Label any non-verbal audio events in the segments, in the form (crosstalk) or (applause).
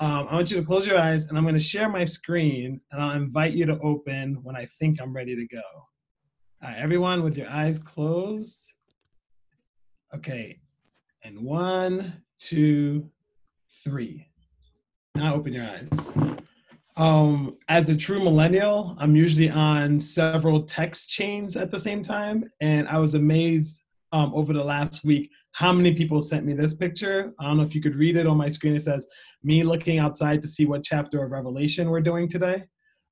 Um, I want you to close your eyes and I'm going to share my screen and I'll invite you to open when I think I'm ready to go. All right, everyone with your eyes closed. Okay, and one, two, three. Now open your eyes. Um, as a true millennial, I'm usually on several text chains at the same time, and I was amazed um, over the last week how many people sent me this picture. I don't know if you could read it on my screen. It says, Me looking outside to see what chapter of Revelation we're doing today.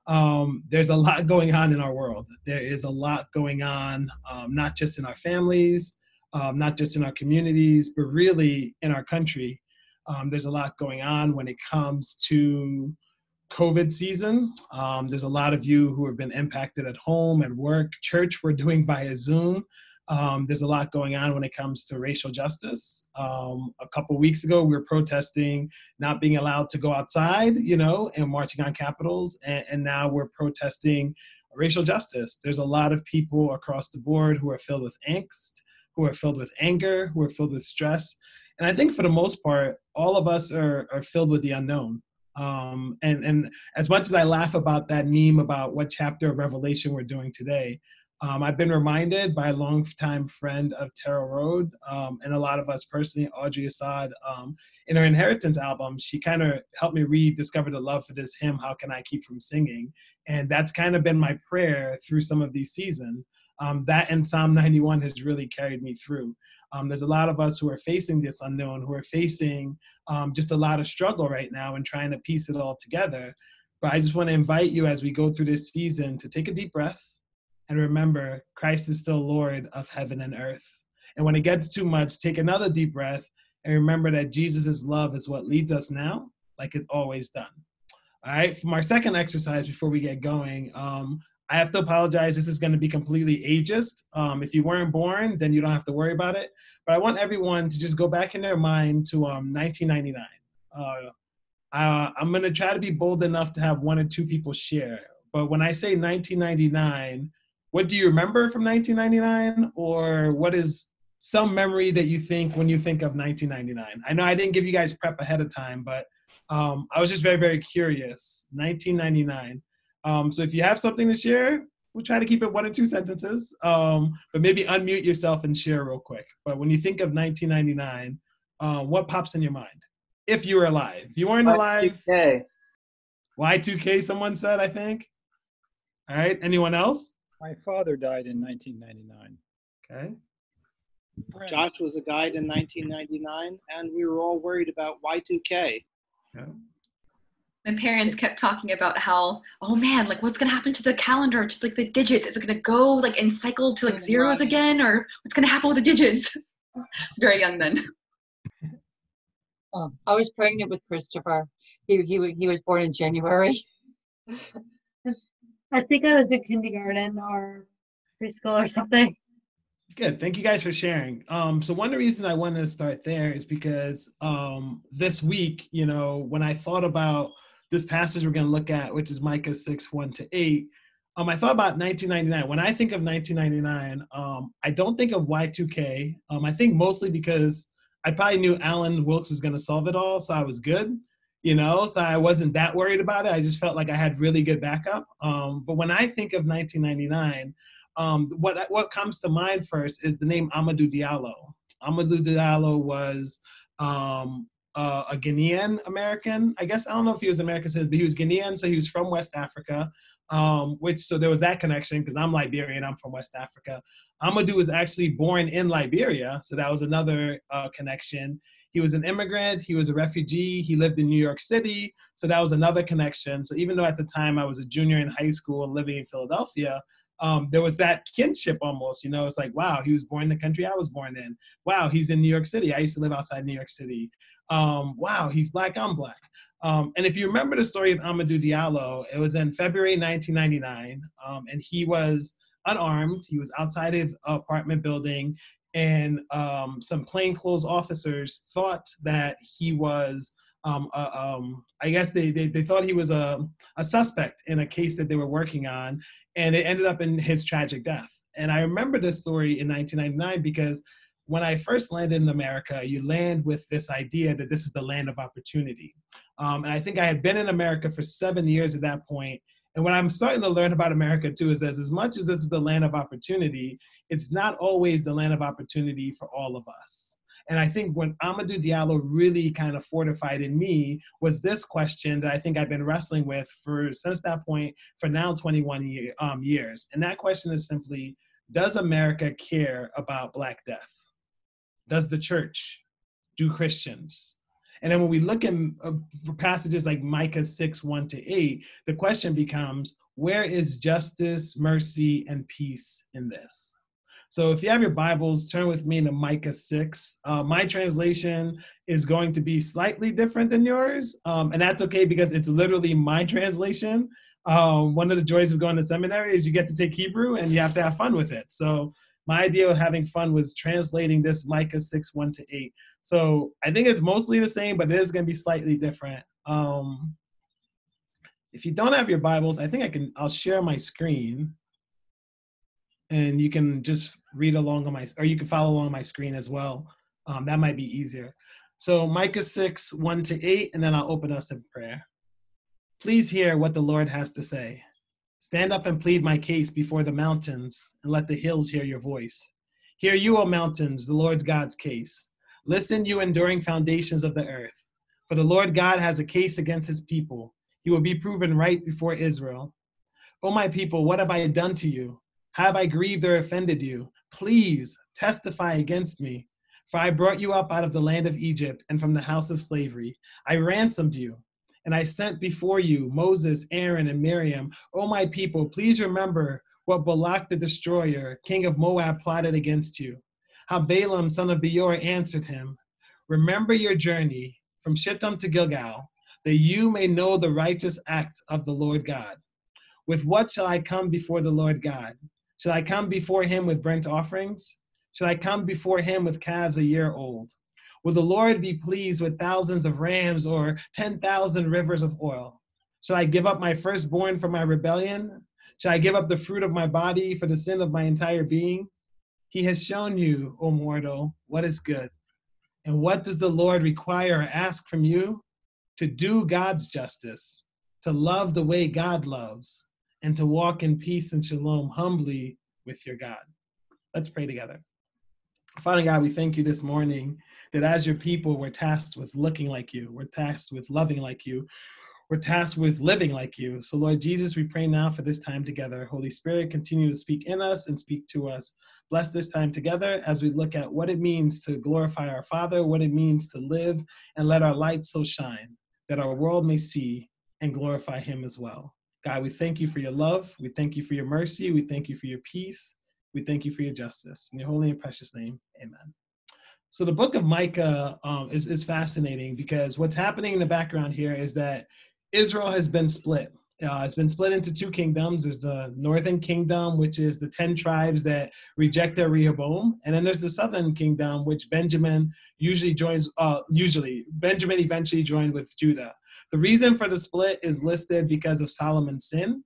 Um, there's a lot going on in our world. There is a lot going on, um, not just in our families, um, not just in our communities, but really in our country. Um, there's a lot going on when it comes to COVID season. Um, there's a lot of you who have been impacted at home, at work, church, we're doing via Zoom. Um, there's a lot going on when it comes to racial justice. Um, a couple weeks ago, we were protesting not being allowed to go outside, you know, and marching on capitals. And, and now we're protesting racial justice. There's a lot of people across the board who are filled with angst, who are filled with anger, who are filled with stress. And I think for the most part, all of us are, are filled with the unknown. Um, and and as much as I laugh about that meme about what chapter of Revelation we're doing today, um, I've been reminded by a longtime friend of Tara Road um, and a lot of us personally, Audrey Assad, um, in her Inheritance album, she kind of helped me rediscover the love for this hymn, How Can I Keep From Singing? And that's kind of been my prayer through some of these seasons. Um, that and Psalm 91 has really carried me through. Um, there's a lot of us who are facing this unknown, who are facing um, just a lot of struggle right now and trying to piece it all together. But I just want to invite you as we go through this season to take a deep breath and remember Christ is still Lord of heaven and earth. And when it gets too much, take another deep breath and remember that Jesus' love is what leads us now, like it's always done. All right, from our second exercise before we get going, um, I have to apologize. This is going to be completely ageist. Um, if you weren't born, then you don't have to worry about it. But I want everyone to just go back in their mind to um, 1999. Uh, I, I'm going to try to be bold enough to have one or two people share. But when I say 1999, what do you remember from 1999? Or what is some memory that you think when you think of 1999? I know I didn't give you guys prep ahead of time, but um, I was just very, very curious. 1999 um, so if you have something to share, we'll try to keep it one or two sentences, um, but maybe unmute yourself and share real quick. But when you think of 1999, uh, what pops in your mind? If you were alive, if you weren't alive, Y2K. Y2K, someone said, I think. All right. Anyone else? My father died in 1999. Okay. Josh was a guide in 1999, and we were all worried about Y2K. Yeah. my parents kept talking about how oh man like what's gonna happen to the calendar to like the digits is it gonna go like and cycle to like zeros again or what's gonna happen with the digits i was very young then (laughs) Um, I was pregnant with Christopher. He he he was born in January. (laughs) I think I was in kindergarten or preschool or something. Good. Thank you guys for sharing. Um, so one of the reasons I wanted to start there is because um, this week, you know, when I thought about this passage we're going to look at, which is Micah 6, 1 to 8, um, I thought about 1999. When I think of 1999, um, I don't think of Y2K. Um, I think mostly because I probably knew Alan Wilkes was going to solve it all, so I was good, you know, so I wasn't that worried about it. I just felt like I had really good backup. Um, but when I think of 1999, um, what what comes to mind first is the name Amadou Diallo. Amadou Diallo was um, uh, a Ghanaian American. I guess I don't know if he was American citizen, but he was Ghanaian, so he was from West Africa. Um, which so there was that connection because I'm Liberian, I'm from West Africa. Amadou was actually born in Liberia, so that was another uh, connection. He was an immigrant, he was a refugee, he lived in New York City, so that was another connection. So even though at the time I was a junior in high school living in Philadelphia, um, there was that kinship almost, you know, it's like, wow, he was born in the country I was born in. Wow, he's in New York City. I used to live outside New York City. Um, wow, he's black, I'm black. Um, and if you remember the story of Amadou Diallo, it was in February 1999, um, and he was unarmed. He was outside of an apartment building, and um, some plainclothes officers thought that he was, um, uh, um, I guess they, they, they thought he was a, a suspect in a case that they were working on, and it ended up in his tragic death. And I remember this story in 1999 because when I first landed in America, you land with this idea that this is the land of opportunity. Um, and I think I had been in America for seven years at that point, and what I'm starting to learn about America too is that as much as this is the land of opportunity, it's not always the land of opportunity for all of us. And I think what Amadou Diallo really kind of fortified in me was this question that I think I've been wrestling with for since that point for now 21 year, um, years. And that question is simply, does America care about Black death? Does the church? Do Christians? And then when we look at uh, passages like Micah 6, 1 to 8, the question becomes, where is justice, mercy, and peace in this? So if you have your Bibles, turn with me to Micah 6. Uh, my translation is going to be slightly different than yours, um, and that's okay because it's literally my translation. Um, one of the joys of going to seminary is you get to take Hebrew and you have to have fun with it. So my idea of having fun was translating this Micah 6, 1 to 8. So I think it's mostly the same, but it is going to be slightly different. Um, if you don't have your Bibles, I think I can, I'll share my screen and you can just read along on my, or you can follow along my screen as well. Um, that might be easier. So Micah 6, 1 to 8, and then I'll open us in prayer. Please hear what the Lord has to say. Stand up and plead my case before the mountains, and let the hills hear your voice. Hear you, O mountains, the Lord God's case. Listen, you enduring foundations of the earth. For the Lord God has a case against his people. He will be proven right before Israel. O my people, what have I done to you? Have I grieved or offended you? Please testify against me. For I brought you up out of the land of Egypt and from the house of slavery. I ransomed you and I sent before you Moses, Aaron, and Miriam. O my people, please remember what Balak the destroyer, king of Moab, plotted against you. How Balaam, son of Beor, answered him. Remember your journey from Shittim to Gilgal, that you may know the righteous acts of the Lord God. With what shall I come before the Lord God? Shall I come before him with burnt offerings? Shall I come before him with calves a year old? Will the Lord be pleased with thousands of rams or 10,000 rivers of oil? Shall I give up my firstborn for my rebellion? Shall I give up the fruit of my body for the sin of my entire being? He has shown you, O mortal, what is good. And what does the Lord require or ask from you? To do God's justice, to love the way God loves, and to walk in peace and shalom humbly with your God. Let's pray together. Father God, we thank you this morning that as your people, we're tasked with looking like you, we're tasked with loving like you, we're tasked with living like you. So, Lord Jesus, we pray now for this time together. Holy Spirit, continue to speak in us and speak to us. Bless this time together as we look at what it means to glorify our Father, what it means to live, and let our light so shine that our world may see and glorify Him as well. God, we thank you for your love. We thank you for your mercy. We thank you for your peace. We thank you for your justice. In your holy and precious name, amen. So the book of Micah um, is, is fascinating because what's happening in the background here is that Israel has been split. Uh, it's been split into two kingdoms. There's the northern kingdom, which is the 10 tribes that rejected Rehoboam. And then there's the southern kingdom, which Benjamin usually joins, uh, usually, Benjamin eventually joined with Judah. The reason for the split is listed because of Solomon's sin.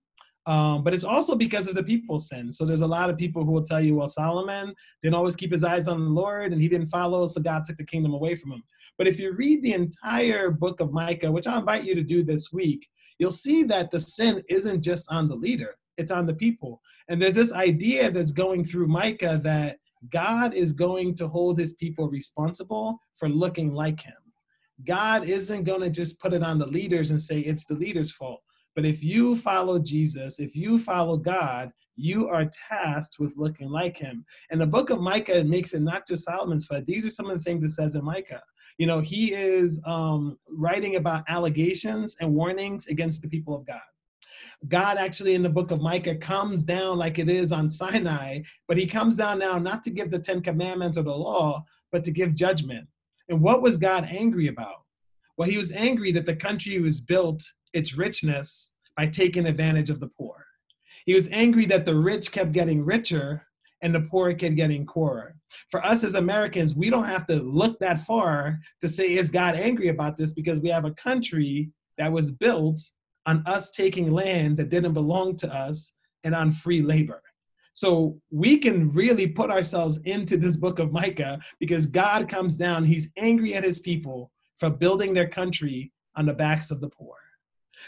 Um, but it's also because of the people's sin. So there's a lot of people who will tell you, well, Solomon didn't always keep his eyes on the Lord and he didn't follow, so God took the kingdom away from him. But if you read the entire book of Micah, which I invite you to do this week, you'll see that the sin isn't just on the leader, it's on the people. And there's this idea that's going through Micah that God is going to hold his people responsible for looking like him. God isn't going to just put it on the leaders and say it's the leader's fault. But if you follow Jesus, if you follow God, you are tasked with looking like him. And the book of Micah makes it not just Solomon's fault. These are some of the things it says in Micah. You know, he is um, writing about allegations and warnings against the people of God. God actually in the book of Micah comes down like it is on Sinai, but he comes down now not to give the Ten Commandments or the law, but to give judgment. And what was God angry about? Well, he was angry that the country was built its richness by taking advantage of the poor. He was angry that the rich kept getting richer and the poor kept getting poorer. For us as Americans, we don't have to look that far to say, is God angry about this? Because we have a country that was built on us taking land that didn't belong to us and on free labor. So we can really put ourselves into this book of Micah because God comes down, he's angry at his people for building their country on the backs of the poor.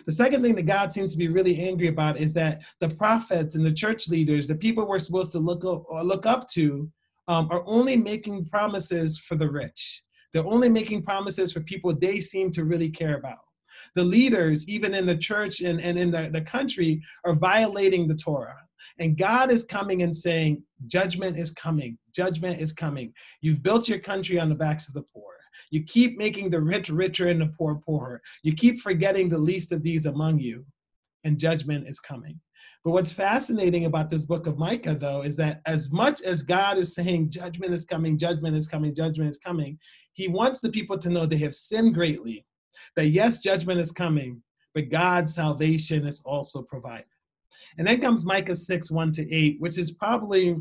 The second thing that God seems to be really angry about is that the prophets and the church leaders, the people we're supposed to look up, look up to, um, are only making promises for the rich. They're only making promises for people they seem to really care about. The leaders, even in the church and, and in the, the country, are violating the Torah. And God is coming and saying, Judgment is coming. Judgment is coming. You've built your country on the backs of the poor. You keep making the rich richer and the poor poorer. You keep forgetting the least of these among you, and judgment is coming. But what's fascinating about this book of Micah, though, is that as much as God is saying judgment is coming, judgment is coming, judgment is coming, he wants the people to know they have sinned greatly. That yes, judgment is coming, but God's salvation is also provided. And then comes Micah 6, 1 to 8, which is probably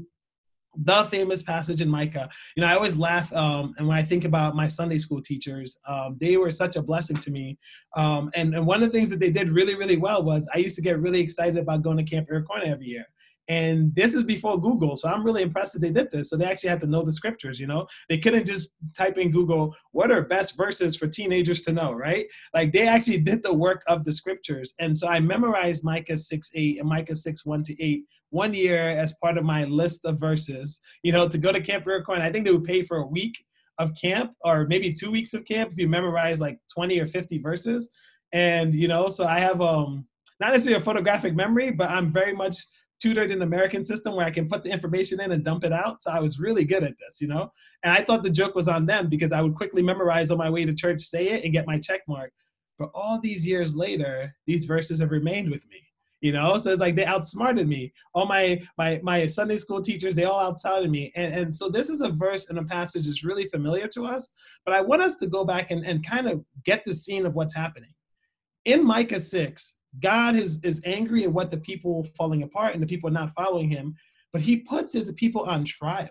the famous passage in Micah. You know, I always laugh, um, and when I think about my Sunday school teachers, um, they were such a blessing to me. Um, and, and one of the things that they did really, really well was I used to get really excited about going to Camp Iroquois every year. And this is before Google, so I'm really impressed that they did this. So they actually had to know the scriptures, you know? They couldn't just type in Google, what are best verses for teenagers to know, right? Like they actually did the work of the scriptures. And so I memorized Micah 6 8 and Micah 6 1 to 8 one year as part of my list of verses, you know, to go to Camp Iroquois. I think they would pay for a week of camp or maybe two weeks of camp if you memorize like 20 or 50 verses. And, you know, so I have um not necessarily a photographic memory, but I'm very much tutored in the American system where I can put the information in and dump it out. So I was really good at this, you know? And I thought the joke was on them because I would quickly memorize on my way to church, say it, and get my check mark. But all these years later, these verses have remained with me. You know, so it's like they outsmarted me. All my my my Sunday school teachers, they all outsmarted me. And, and so this is a verse and a passage that's really familiar to us. But I want us to go back and, and kind of get the scene of what's happening. In Micah 6, God is, is angry at what the people falling apart and the people not following him, but he puts his people on trial.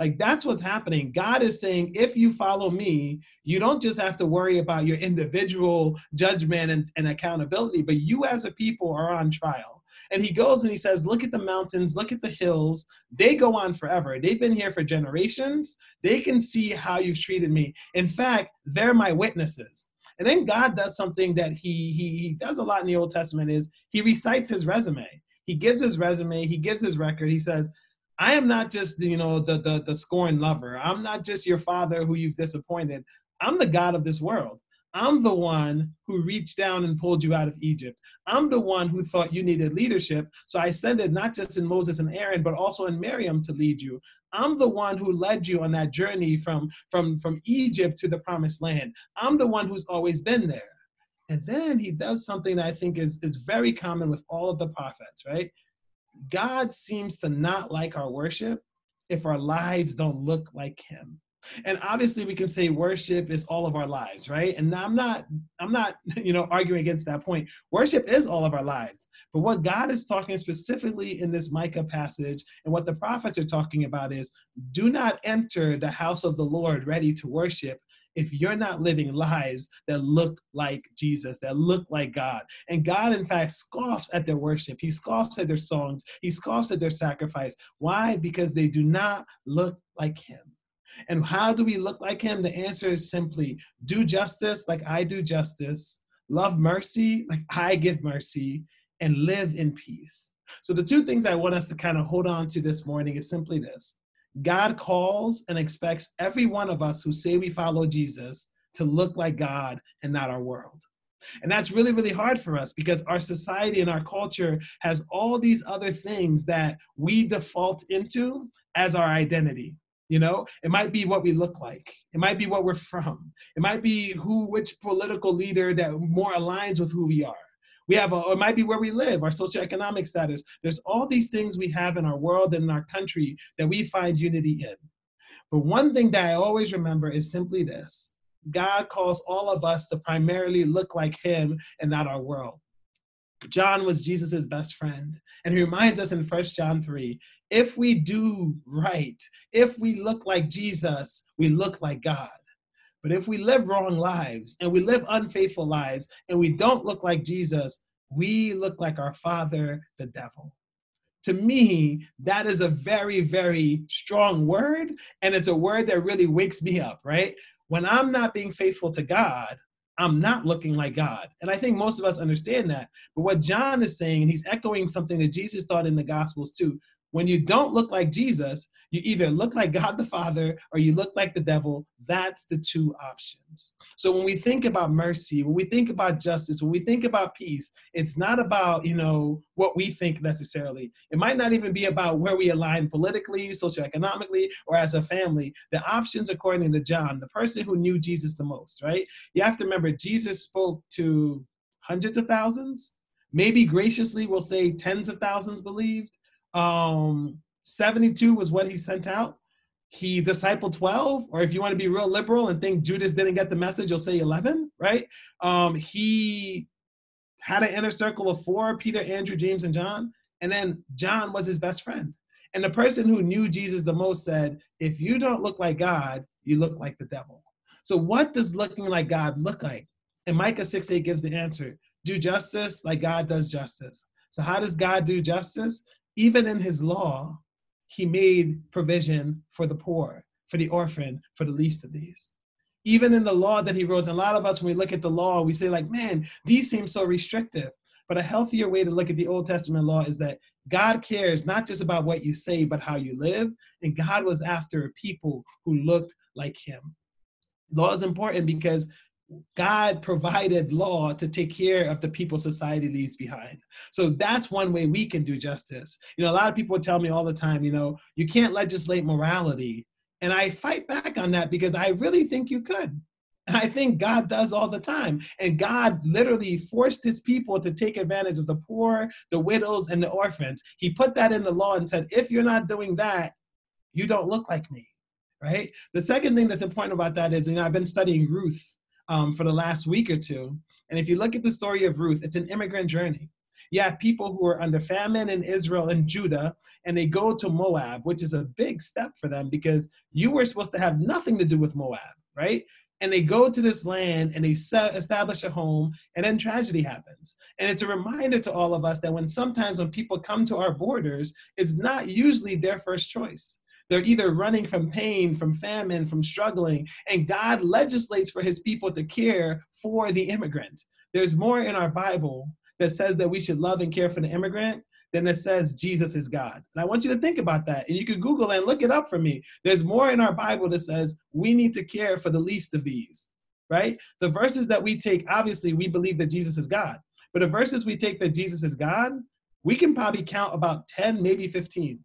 Like that's what's happening. God is saying, if you follow me, you don't just have to worry about your individual judgment and, and accountability, but you as a people are on trial. And he goes and he says, Look at the mountains, look at the hills. They go on forever. They've been here for generations. They can see how you've treated me. In fact, they're my witnesses. And then God does something that he, he, he does a lot in the Old Testament is he recites his resume. He gives his resume, he gives his record. He says, I am not just you know the the the scorned lover. I'm not just your father who you've disappointed. I'm the God of this world. I'm the one who reached down and pulled you out of Egypt. I'm the one who thought you needed leadership. So I sent it not just in Moses and Aaron, but also in Miriam to lead you. I'm the one who led you on that journey from, from, from Egypt to the promised land. I'm the one who's always been there. And then he does something that I think is, is very common with all of the prophets, right? God seems to not like our worship if our lives don't look like him and obviously we can say worship is all of our lives right and i'm not i'm not (laughs) you know arguing against that point worship is all of our lives but what god is talking specifically in this micah passage and what the prophets are talking about is do not enter the house of the lord ready to worship if you're not living lives that look like Jesus, that look like God. And God, in fact, scoffs at their worship. He scoffs at their songs. He scoffs at their sacrifice. Why? Because they do not look like Him. And how do we look like him? The answer is simply do justice like I do justice, love mercy like I give mercy, and live in peace. So, the two things I want us to kind of hold on to this morning is simply this God calls and expects every one of us who say we follow Jesus to look like God and not our world. And that's really, really hard for us because our society and our culture has all these other things that we default into as our identity. You know, it might be what we look like. It might be what we're from. It might be who, which political leader that more aligns with who we are. We have, a, or it might be where we live, our socioeconomic status. There's all these things we have in our world and in our country that we find unity in. But one thing that I always remember is simply this God calls all of us to primarily look like Him and not our world. John was Jesus's best friend. And he reminds us in First John 3 if we do right, if we look like Jesus, we look like God. But if we live wrong lives and we live unfaithful lives and we don't look like Jesus, we look like our father, the devil. to me, that is a very, very strong word. And it's a word that really wakes me up, right? When I'm not being faithful to God, I'm not looking like God. And I think most of us understand that. But what John is saying, and he's echoing something that Jesus taught in the Gospels too, when you don't look like Jesus, you either look like God the Father or you look like the devil. That's the two options. So when we think about mercy, when we think about justice, when we think about peace, it's not about, you know, what we think necessarily. It might not even be about where we align politically, socioeconomically, or as a family. The options, according to John, the person who knew Jesus the most, right? You have to remember, Jesus spoke to hundreds of thousands, maybe graciously we'll say tens of thousands believed um, 72 was what he sent out. He discipled 12, or if you want to be real liberal and think Judas didn't get the message, you'll say 11, right? Um, he had an inner circle of four Peter, Andrew, James, and John. And then John was his best friend. And the person who knew Jesus the most said, If you don't look like God, you look like the devil. So, what does looking like God look like? And Micah 6 8 gives the answer do justice like God does justice. So, how does God do justice? Even in his law, he made provision for the poor, for the orphan, for the least of these. Even in the law that he wrote, and a lot of us, when we look at the law, we say, like, man, these seem so restrictive. But a healthier way to look at the Old Testament law is that God cares not just about what you say, but how you live. And God was after people who looked like him. Law is important because God provided law to take care of the people society leaves behind. So that's one way we can do justice. You know, a lot of people tell me all the time, you know, you can't legislate morality. And I fight back on that because I really think you could. And I think God does all the time. And God literally forced his people to take advantage of the poor, the widows, and the orphans. He put that in the law and said, if you're not doing that, you don't look like me. Right? The second thing that's important about that is, you know, I've been studying Ruth um, for the last week or two. And if you look at the story of Ruth, it's an immigrant journey. You have people who are under famine in Israel and Judah, and they go to Moab, which is a big step for them because you were supposed to have nothing to do with Moab, right? And they go to this land and they set, establish a home, and then tragedy happens. And it's a reminder to all of us that when sometimes when people come to our borders, it's not usually their first choice. They're either running from pain, from famine, from struggling, and God legislates for his people to care for the immigrant. There's more in our Bible that says that we should love and care for the immigrant than that says Jesus is God. And I want you to think about that. And you can Google and look it up for me. There's more in our Bible that says we need to care for the least of these, right? The verses that we take, obviously, we believe that Jesus is God. But the verses we take that Jesus is God, we can probably count about 10, maybe 15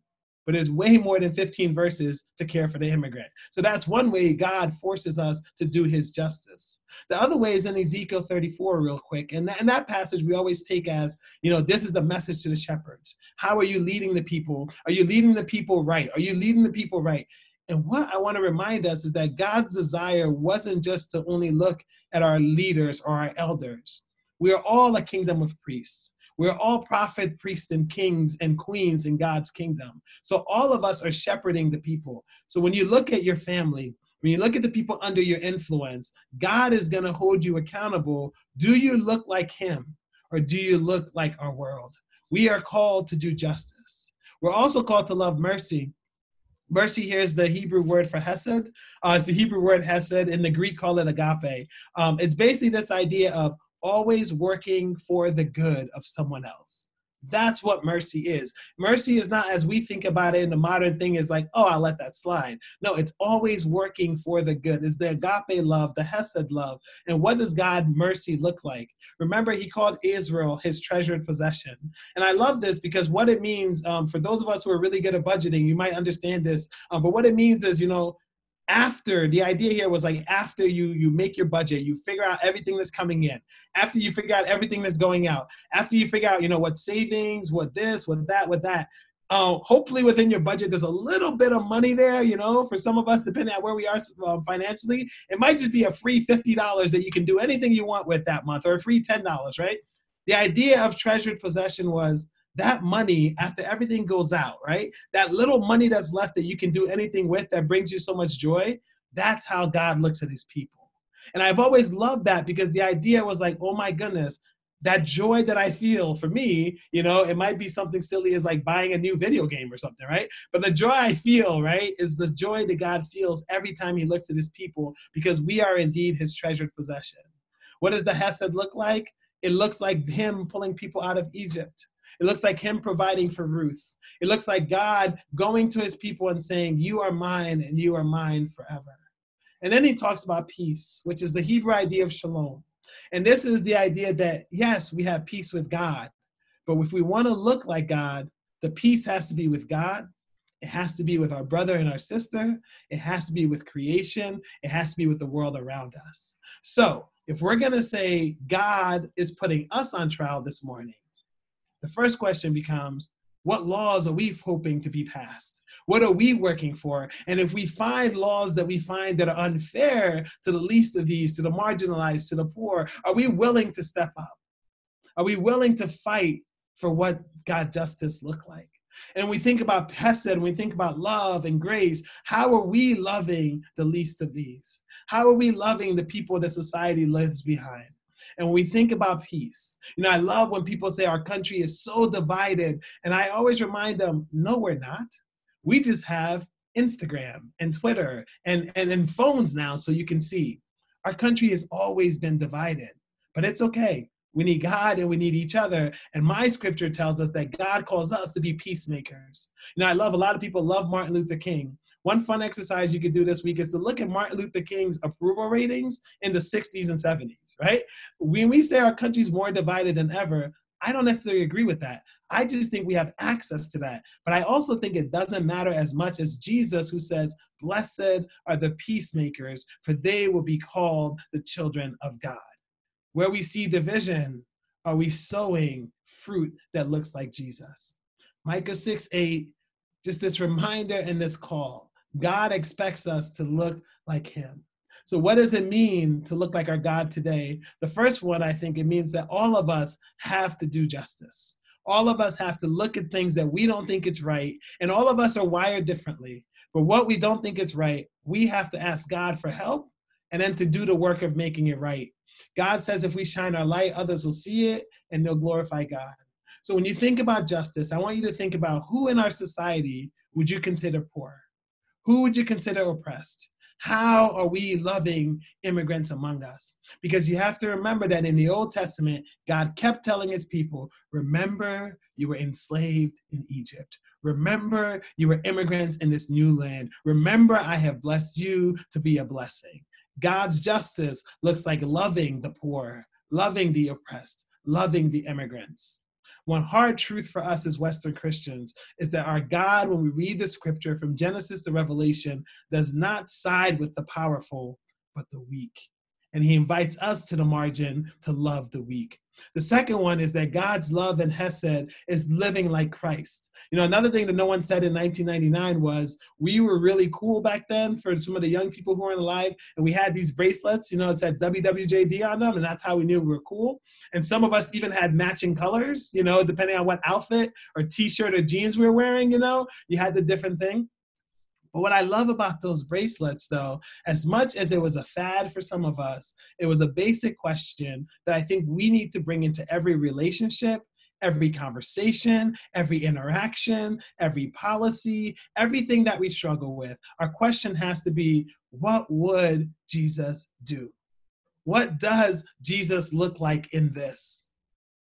but there's way more than 15 verses to care for the immigrant. So that's one way God forces us to do his justice. The other way is in Ezekiel 34, real quick. And, th- and that passage we always take as, you know, this is the message to the shepherds. How are you leading the people? Are you leading the people right? Are you leading the people right? And what I want to remind us is that God's desire wasn't just to only look at our leaders or our elders. We are all a kingdom of priests. We're all prophet, priests, and kings and queens in God's kingdom. So all of us are shepherding the people. So when you look at your family, when you look at the people under your influence, God is going to hold you accountable. Do you look like Him or do you look like our world? We are called to do justice. We're also called to love mercy. Mercy here is the Hebrew word for hesed. Uh, it's the Hebrew word hesed. In the Greek, call it agape. Um, it's basically this idea of always working for the good of someone else. That's what mercy is. Mercy is not as we think about it in the modern thing is like, oh, I'll let that slide. No, it's always working for the good. It's the agape love, the hesed love. And what does God mercy look like? Remember, he called Israel his treasured possession. And I love this because what it means, um, for those of us who are really good at budgeting, you might understand this. Um, but what it means is, you know, after the idea here was like after you you make your budget you figure out everything that's coming in. After you figure out everything that's going out. After you figure out you know what savings what this what that what that. Uh, hopefully within your budget there's a little bit of money there you know for some of us depending on where we are um, financially. It might just be a free $50 that you can do anything you want with that month or a free $10 right? The idea of treasured possession was that money after everything goes out, right? That little money that's left that you can do anything with that brings you so much joy, that's how God looks at his people. And I've always loved that because the idea was like, oh my goodness, that joy that I feel for me, you know, it might be something silly as like buying a new video game or something, right? But the joy I feel, right, is the joy that God feels every time he looks at his people because we are indeed his treasured possession. What does the Hesed look like? It looks like him pulling people out of Egypt. It looks like him providing for Ruth. It looks like God going to his people and saying, You are mine and you are mine forever. And then he talks about peace, which is the Hebrew idea of shalom. And this is the idea that, yes, we have peace with God, but if we want to look like God, the peace has to be with God. It has to be with our brother and our sister. It has to be with creation. It has to be with the world around us. So, if we're going to say God is putting us on trial this morning, the first question becomes what laws are we hoping to be passed? What are we working for? And if we find laws that we find that are unfair to the least of these, to the marginalized, to the poor, are we willing to step up? Are we willing to fight for what God justice look like? And we think about Hesed, we think about love and grace. How are we loving the least of these? How are we loving the people that society lives behind? And when we think about peace, you know, I love when people say our country is so divided. And I always remind them, no, we're not. We just have Instagram and Twitter and, and, and phones now so you can see. Our country has always been divided, but it's okay. We need God and we need each other. And my scripture tells us that God calls us to be peacemakers. You know, I love a lot of people love Martin Luther King. One fun exercise you could do this week is to look at Martin Luther King's approval ratings in the 60s and 70s, right? When we say our country's more divided than ever, I don't necessarily agree with that. I just think we have access to that. But I also think it doesn't matter as much as Jesus, who says, Blessed are the peacemakers, for they will be called the children of God. Where we see division, are we sowing fruit that looks like Jesus? Micah 6 8, just this reminder and this call. God expects us to look like Him. So, what does it mean to look like our God today? The first one, I think it means that all of us have to do justice. All of us have to look at things that we don't think it's right, and all of us are wired differently. But what we don't think is right, we have to ask God for help and then to do the work of making it right. God says if we shine our light, others will see it and they'll glorify God. So when you think about justice, I want you to think about who in our society would you consider poor? Who would you consider oppressed? How are we loving immigrants among us? Because you have to remember that in the Old Testament, God kept telling his people, remember you were enslaved in Egypt. Remember you were immigrants in this new land. Remember I have blessed you to be a blessing. God's justice looks like loving the poor, loving the oppressed, loving the immigrants. One hard truth for us as Western Christians is that our God, when we read the scripture from Genesis to Revelation, does not side with the powerful, but the weak. And he invites us to the margin to love the weak. The second one is that God's love and Hesed is living like Christ. You know, another thing that no one said in 1999 was we were really cool back then for some of the young people who weren't alive, and we had these bracelets. You know, it said WWJD on them, and that's how we knew we were cool. And some of us even had matching colors. You know, depending on what outfit or T-shirt or jeans we were wearing. You know, you had the different thing. But what I love about those bracelets, though, as much as it was a fad for some of us, it was a basic question that I think we need to bring into every relationship, every conversation, every interaction, every policy, everything that we struggle with. Our question has to be what would Jesus do? What does Jesus look like in this?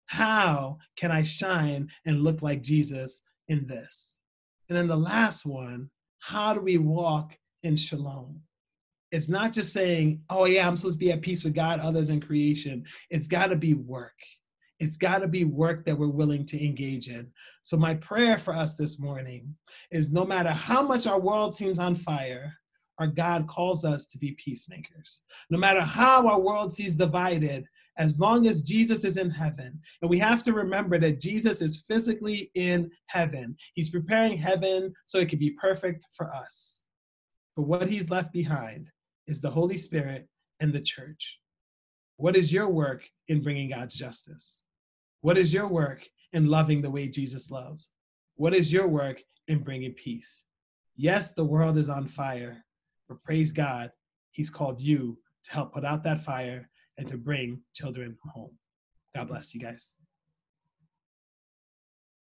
How can I shine and look like Jesus in this? And then the last one how do we walk in shalom? It's not just saying, oh, yeah, I'm supposed to be at peace with God, others, and creation. It's got to be work. It's got to be work that we're willing to engage in. So, my prayer for us this morning is no matter how much our world seems on fire, our God calls us to be peacemakers. No matter how our world seems divided, as long as Jesus is in heaven. And we have to remember that Jesus is physically in heaven. He's preparing heaven so it can be perfect for us. But what he's left behind is the Holy Spirit and the church. What is your work in bringing God's justice? What is your work in loving the way Jesus loves? What is your work in bringing peace? Yes, the world is on fire, but praise God, He's called you to help put out that fire and to bring children home. God bless you guys.